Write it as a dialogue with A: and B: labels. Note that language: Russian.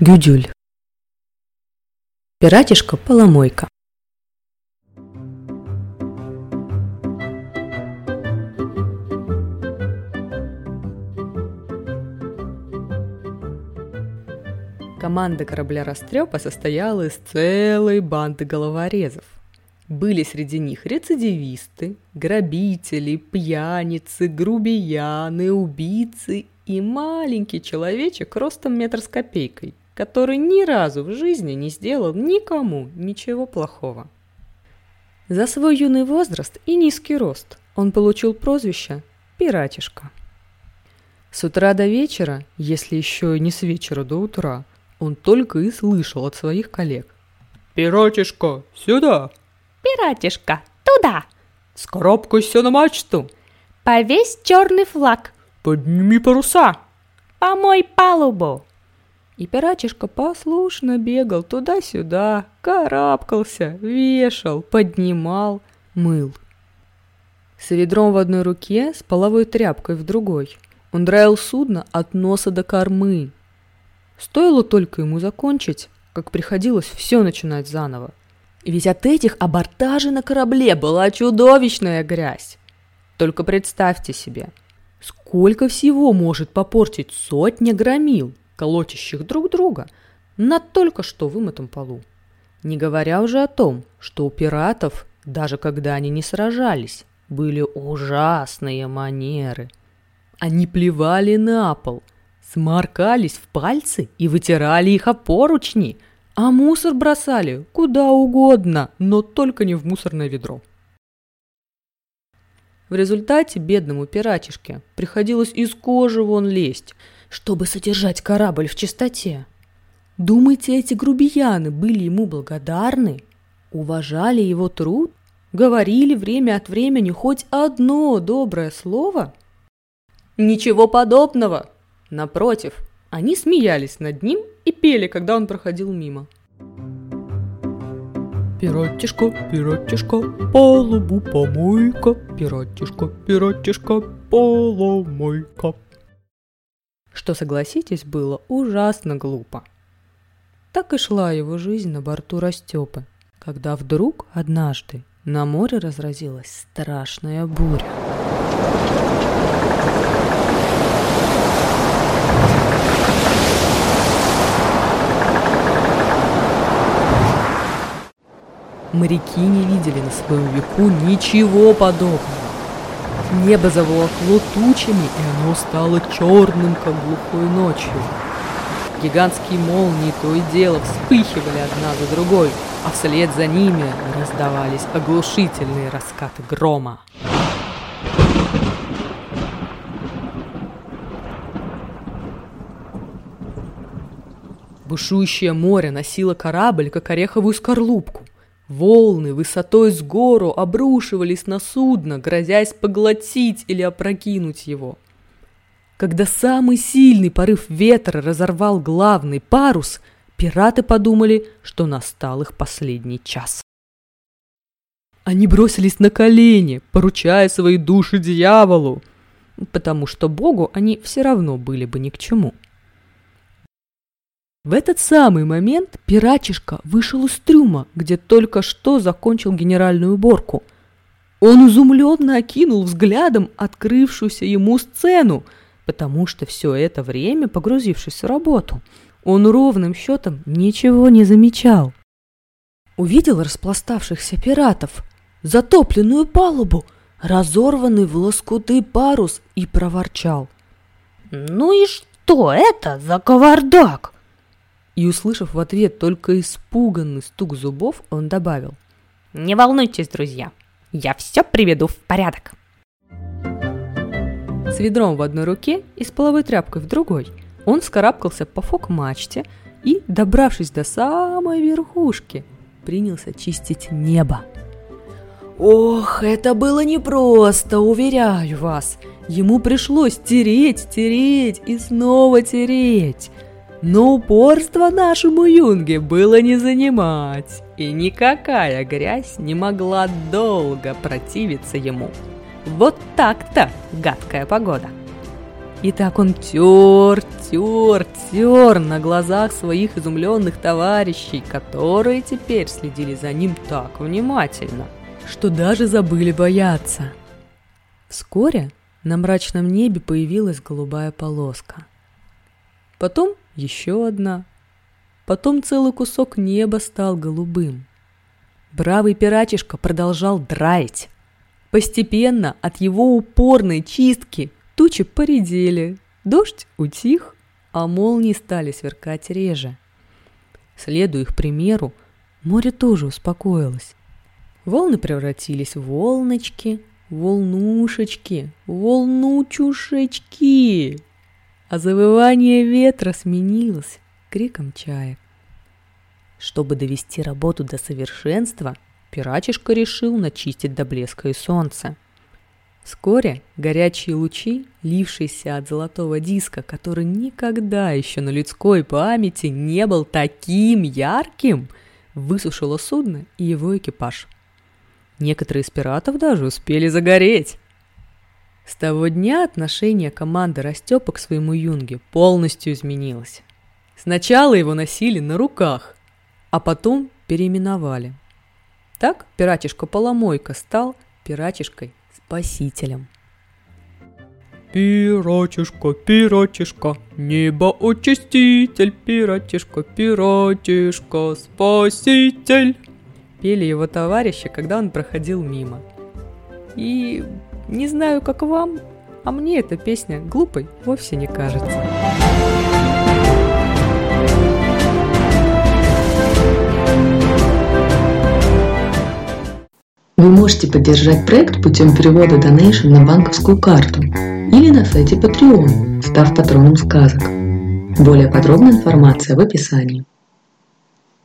A: Гюдюль. Пиратишка-поломойка. Команда корабля Растрепа состояла из целой банды головорезов. Были среди них рецидивисты, грабители, пьяницы, грубияны, убийцы и маленький человечек ростом метр с копейкой, который ни разу в жизни не сделал никому ничего плохого. За свой юный возраст и низкий рост он получил прозвище «пиратишка». С утра до вечера, если еще не с вечера до утра, он только и слышал от своих коллег.
B: «Пиратишка, сюда!»
C: Пиратишка, туда!
B: «Скарабкайся на мачту!»
C: Повесь черный флаг,
B: «Подними паруса!»
C: помой палубу.
A: И пиратишка послушно бегал туда-сюда, карабкался, вешал, поднимал, мыл. С ведром в одной руке, с половой тряпкой в другой. Он драил судно от носа до кормы. Стоило только ему закончить, как приходилось все начинать заново. Ведь от этих абортажей на корабле была чудовищная грязь. Только представьте себе, сколько всего может попортить сотня громил, колотящих друг друга, на только что вымытом полу. Не говоря уже о том, что у пиратов, даже когда они не сражались, были ужасные манеры. Они плевали на пол, сморкались в пальцы и вытирали их о поручни, а мусор бросали куда угодно, но только не в мусорное ведро. В результате бедному пиратишке приходилось из кожи вон лезть, чтобы содержать корабль в чистоте. Думаете, эти грубияны были ему благодарны? Уважали его труд? Говорили время от времени хоть одно доброе слово? Ничего подобного! Напротив, они смеялись над ним и пели, когда он проходил мимо.
B: Пиратишка, пиратишка, палубу помойка, пиратишка, пиратишка, поломойка.
A: Что, согласитесь, было ужасно глупо. Так и шла его жизнь на борту Растепы, когда вдруг однажды на море разразилась страшная буря. Моряки не видели на своем веку ничего подобного. Небо заволокло тучами, и оно стало черным, как глухой ночью. Гигантские молнии то и дело вспыхивали одна за другой, а вслед за ними раздавались оглушительные раскаты грома. Бушующее море носило корабль, как ореховую скорлупку. Волны высотой с гору обрушивались на судно, грозясь поглотить или опрокинуть его. Когда самый сильный порыв ветра разорвал главный парус, пираты подумали, что настал их последний час. Они бросились на колени, поручая свои души дьяволу, потому что Богу они все равно были бы ни к чему. В этот самый момент пиратишка вышел из трюма, где только что закончил генеральную уборку. Он изумленно окинул взглядом открывшуюся ему сцену, потому что все это время, погрузившись в работу, он ровным счетом ничего не замечал. Увидел распластавшихся пиратов, затопленную палубу, разорванный в лоскуты парус и проворчал.
C: Ну и что это за кавардак?
A: И, услышав в ответ только испуганный стук зубов, он добавил.
C: Не волнуйтесь, друзья, я все приведу в порядок.
A: С ведром в одной руке и с половой тряпкой в другой он скарабкался по фок-мачте и, добравшись до самой верхушки, принялся чистить небо. Ох, это было непросто, уверяю вас. Ему пришлось тереть, тереть и снова тереть. Но упорство нашему юнге было не занимать, и никакая грязь не могла долго противиться ему. Вот так-то гадкая погода. И так он тер, тер, тер на глазах своих изумленных товарищей, которые теперь следили за ним так внимательно, что даже забыли бояться. Вскоре на мрачном небе появилась голубая полоска. Потом еще одна. Потом целый кусок неба стал голубым. Бравый пиратишка продолжал драить. Постепенно от его упорной чистки тучи поредели, дождь утих, а молнии стали сверкать реже. Следуя их примеру, море тоже успокоилось. Волны превратились в волночки, волнушечки, волнучушечки, а завывание ветра сменилось криком чаек. Чтобы довести работу до совершенства, пиратишка решил начистить до блеска и солнца. Вскоре горячие лучи, лившиеся от золотого диска, который никогда еще на людской памяти не был таким ярким, высушило судно и его экипаж. Некоторые из пиратов даже успели загореть. С того дня отношение команды Растепа к своему юнге полностью изменилось. Сначала его носили на руках, а потом переименовали. Так пиратишка-поломойка стал пиратишкой-спасителем.
B: Пиратишка, пиратишка, небо очиститель, пиратишка, пиратишка, спаситель.
A: Пели его товарищи, когда он проходил мимо. И не знаю, как вам, а мне эта песня глупой вовсе не кажется.
D: Вы можете поддержать проект путем перевода Donation на банковскую карту или на сайте Patreon, став патроном сказок. Более подробная информация в описании.